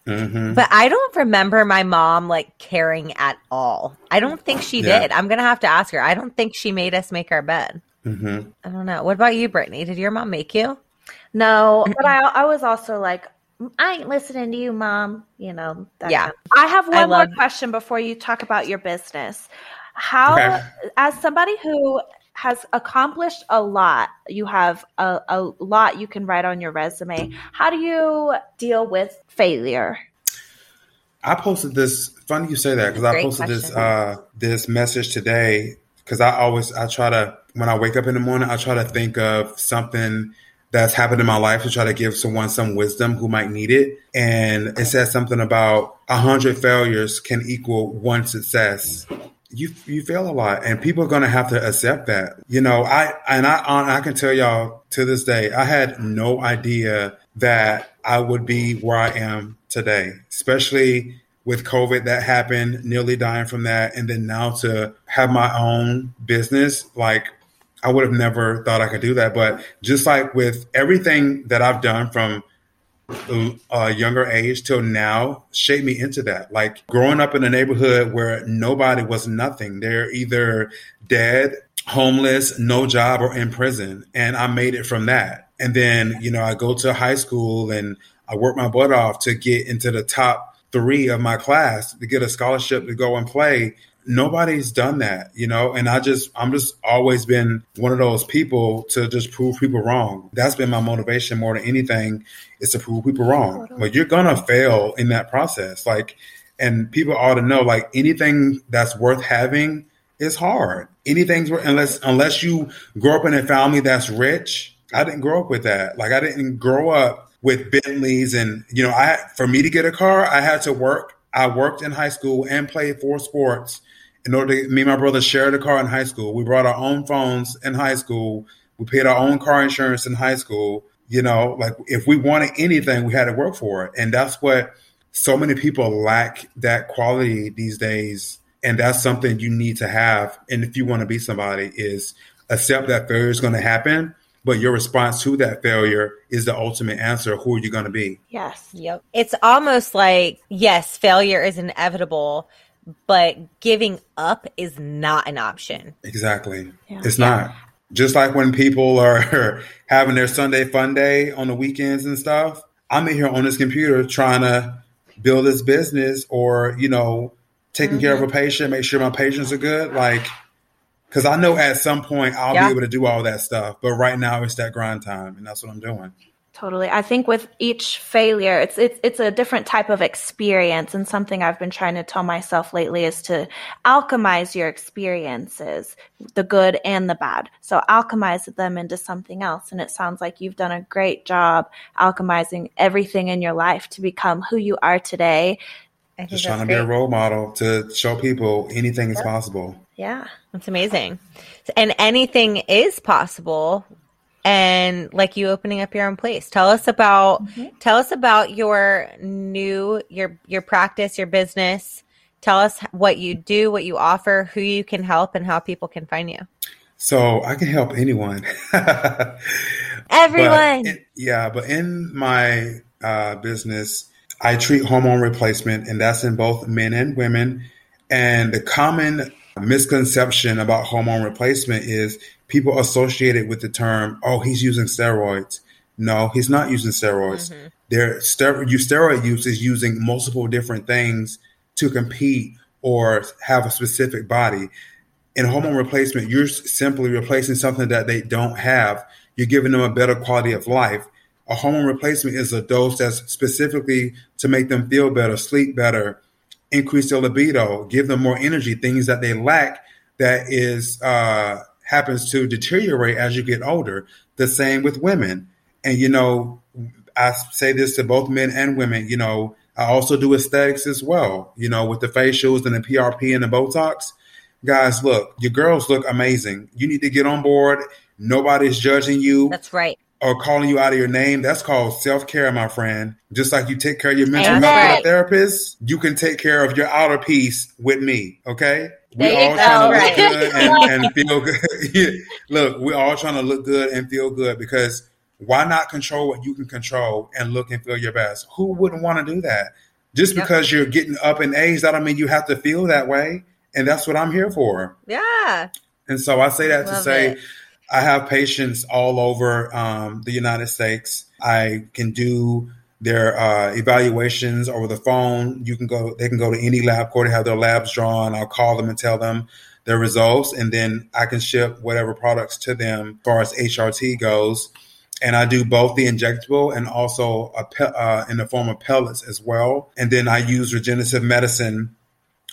Hmm But I don't remember my mom like caring at all. I don't think she Yeah. did. I'm gonna have to ask her. I don't think she made us make our bed. hmm I don't know. What about you, Brittany? Did your mom make you? No, but I I was also like, I ain't listening to you, mom. You know. That Yeah. kind of- I have I one more love- question before you talk about your business. How, Okay. as somebody who has accomplished a lot, you have a, a lot you can write on your resume. How do you deal with failure? I posted this. Funny you say that because I posted this uh, this message today because I always I try to when I wake up in the morning I try to think of something that's happened in my life to try to give someone some wisdom who might need it. And it says something about a hundred failures can equal one success. You you fail a lot, and people are going to have to accept that. You know, I and I I can tell y'all to this day, I had no idea that I would be where I am today, especially with COVID that happened, nearly dying from that, and then now to have my own business, like I would have never thought I could do that. But just like with everything that I've done from a younger age till now shaped me into that. Like growing up in a neighborhood where nobody was nothing. They're either dead, homeless, no job, or in prison. And I made it from that. And then, you know, I go to high school and I work my butt off to get into the top three of my class to get a scholarship to go and play nobody's done that, you know, and I just, I'm just always been one of those people to just prove people wrong. That's been my motivation more than anything is to prove people wrong. But you're going to fail in that process. Like, and people ought to know, like anything that's worth having is hard. Anything's worth, unless, unless you grow up in a family that's rich. I didn't grow up with that. Like I didn't grow up with Bentleys and, you know, I, for me to get a car, I had to work. I worked in high school and played four sports in order to me and my brother shared a car in high school. We brought our own phones in high school. We paid our own car insurance in high school. You know, like if we wanted anything, we had to work for it. And that's what so many people lack that quality these days. And that's something you need to have. And if you want to be somebody is accept that failure is going to happen, but your response to that failure is the ultimate answer. Who are you going to be? Yes. Yep. It's almost like, yes, failure is inevitable, but giving up is not an option. Exactly. Yeah. It's not. Just like when people are having their Sunday fun day on the weekends and stuff, I'm in here on this computer trying to build this business or, you know, taking care of a mm-hmm. patient, make sure my patients are good. Like, because I know at some point I'll Yeah. be able to do all that stuff. But right now it's that grind time, and that's what I'm doing. Totally. I think with each failure, it's it's it's a different type of experience and something I've been trying to tell myself lately is to alchemize your experiences, the good and the bad. So alchemize them into something else and it sounds like you've done a great job alchemizing everything in your life to become who you are today. Just trying to be a role model to show people anything is possible. Yeah. That's amazing. And anything is possible. And like you opening up your own place. Tell us about tell us about your new your your practice, your business, Tell us what you do, what you offer, who you can help, and how people can find you. So I can help anyone. Everyone. But in, yeah, but in my uh, business, I treat hormone replacement, and that's in both men and women. And the common misconception about hormone replacement is people associate it with the term, oh, he's using steroids. No, he's not using steroids. Mm-hmm. Their steroid, steroid use is using multiple different things to compete or have a specific body. In hormone replacement, you're simply replacing something that they don't have. You're giving them a better quality of life. A hormone replacement is a dose that's specifically to make them feel better, sleep better, increase their libido, give them more energy, things that they lack that is uh, happens to deteriorate as you get older. The same with women. And you know, I say this to both men and women, you know, I also do aesthetics as well, you know, with the facials and the PRP and the Botox. Guys, look, your girls look amazing. You need to get on board. Nobody's judging you. That's right. Or calling you out of your name. That's called self care, my friend. Just like you take care of your mental health with a therapist, you can take care of your outer peace with me. Okay. We all trying to look good and, and feel good. look, we're all trying to look good and feel good because why not control what you can control and look and feel your best? Who wouldn't want to do that? Just yep. because you're getting up in age, that don't mean you have to feel that way. And that's what I'm here for. Yeah. And so I say that Love to say, it. I have patients all over um, the United States. I can do their uh, evaluations over the phone. You can go; they can go to any LabCorp to have their labs drawn. I'll call them and tell them their results, and then I can ship whatever products to them as far as HRT goes and I do both the injectable and also pe- uh, in the form of pellets as well. And then I use regenerative medicine,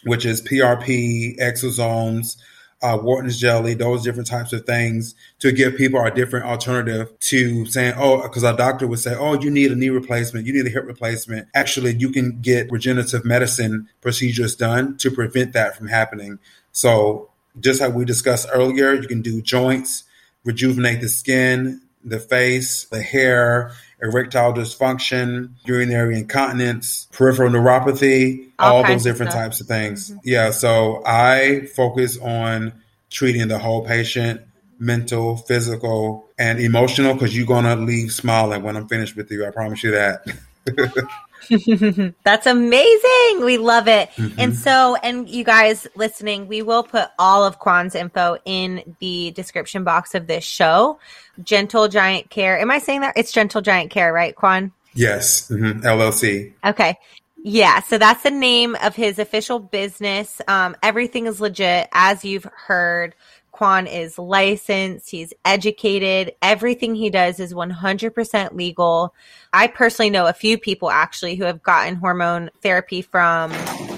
which is PRP, exosomes, uh, Wharton's jelly, those different types of things to give people a different alternative to saying, oh, because our doctor would say, oh, you need a knee replacement, you need a hip replacement. Actually, you can get regenerative medicine procedures done to prevent that from happening. So just like we discussed earlier, you can do joints, rejuvenate the skin, the face, the hair, erectile dysfunction, urinary incontinence, peripheral neuropathy, all, all those different types of things. Mm-hmm. Yeah, so I focus on treating the whole patient, mental, physical, and emotional, because you're going to leave smiling when I'm finished with you. I promise you that. That's amazing. We love it. Mm-hmm. And so, and you guys listening, we will put all of Quawn's info in the description box of this show. Gentle Giant Care. Am I saying that? It's Gentle Giant Care, right, Quawn? Yes. Mm-hmm. LLC. Okay. Yeah, so that's the name of his official business. Um, everything is legit, as you've heard. Quawn is licensed, he's educated. Everything he does is 100% legal. I personally know a few people actually who have gotten hormone therapy from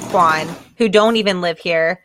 Quawn who don't even live here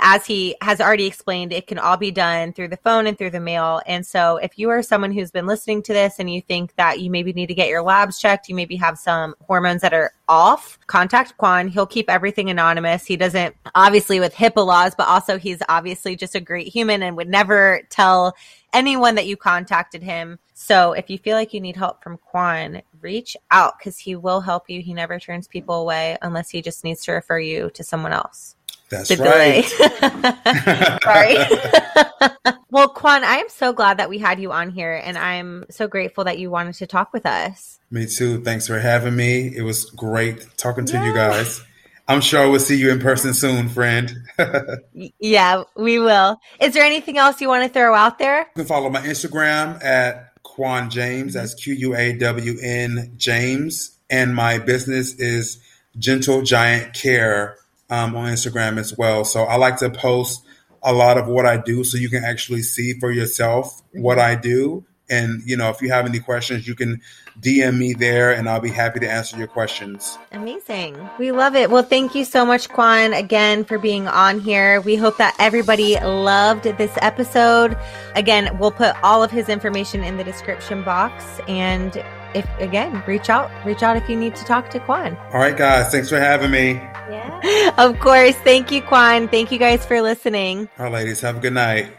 as he has already explained, it can all be done through the phone and through the mail. And so, if you are someone who's been listening to this and you think that you maybe need to get your labs checked, you maybe have some hormones that are off, contact Quawn. He'll keep everything anonymous. He doesn't, obviously, with HIPAA laws, but also he's obviously just a great human and would never tell anyone that you contacted him. So, if you feel like you need help from Quawn, reach out because he will help you. He never turns people away unless he just needs to refer you to someone else. That's the right. Sorry. well, Quawn, I am so glad that we had you on here, and I'm so grateful that you wanted to talk with us. Me too. Thanks for having me. It was great talking to yeah. you guys. I'm sure we'll see you in person soon, friend. yeah, we will. Is there anything else you want to throw out there? You can follow my Instagram at Quawn James. That's Q U A W N James. And my business is Gentle Giant Care um, on Instagram as well. So I like to post a lot of what I do so you can actually see for yourself what I do. And, you know, if you have any questions, you can DM me there and I'll be happy to answer your questions. Amazing. We love it. Well, thank you so much, Quawn, again for being on here. We hope that everybody loved this episode. Again, we'll put all of his information in the description box. And if, again, reach out, reach out if you need to talk to Quawn. All right, guys. Thanks for having me. Yeah. Of course. Thank you, Quawn. Thank you guys for listening. All right, ladies. Have a good night.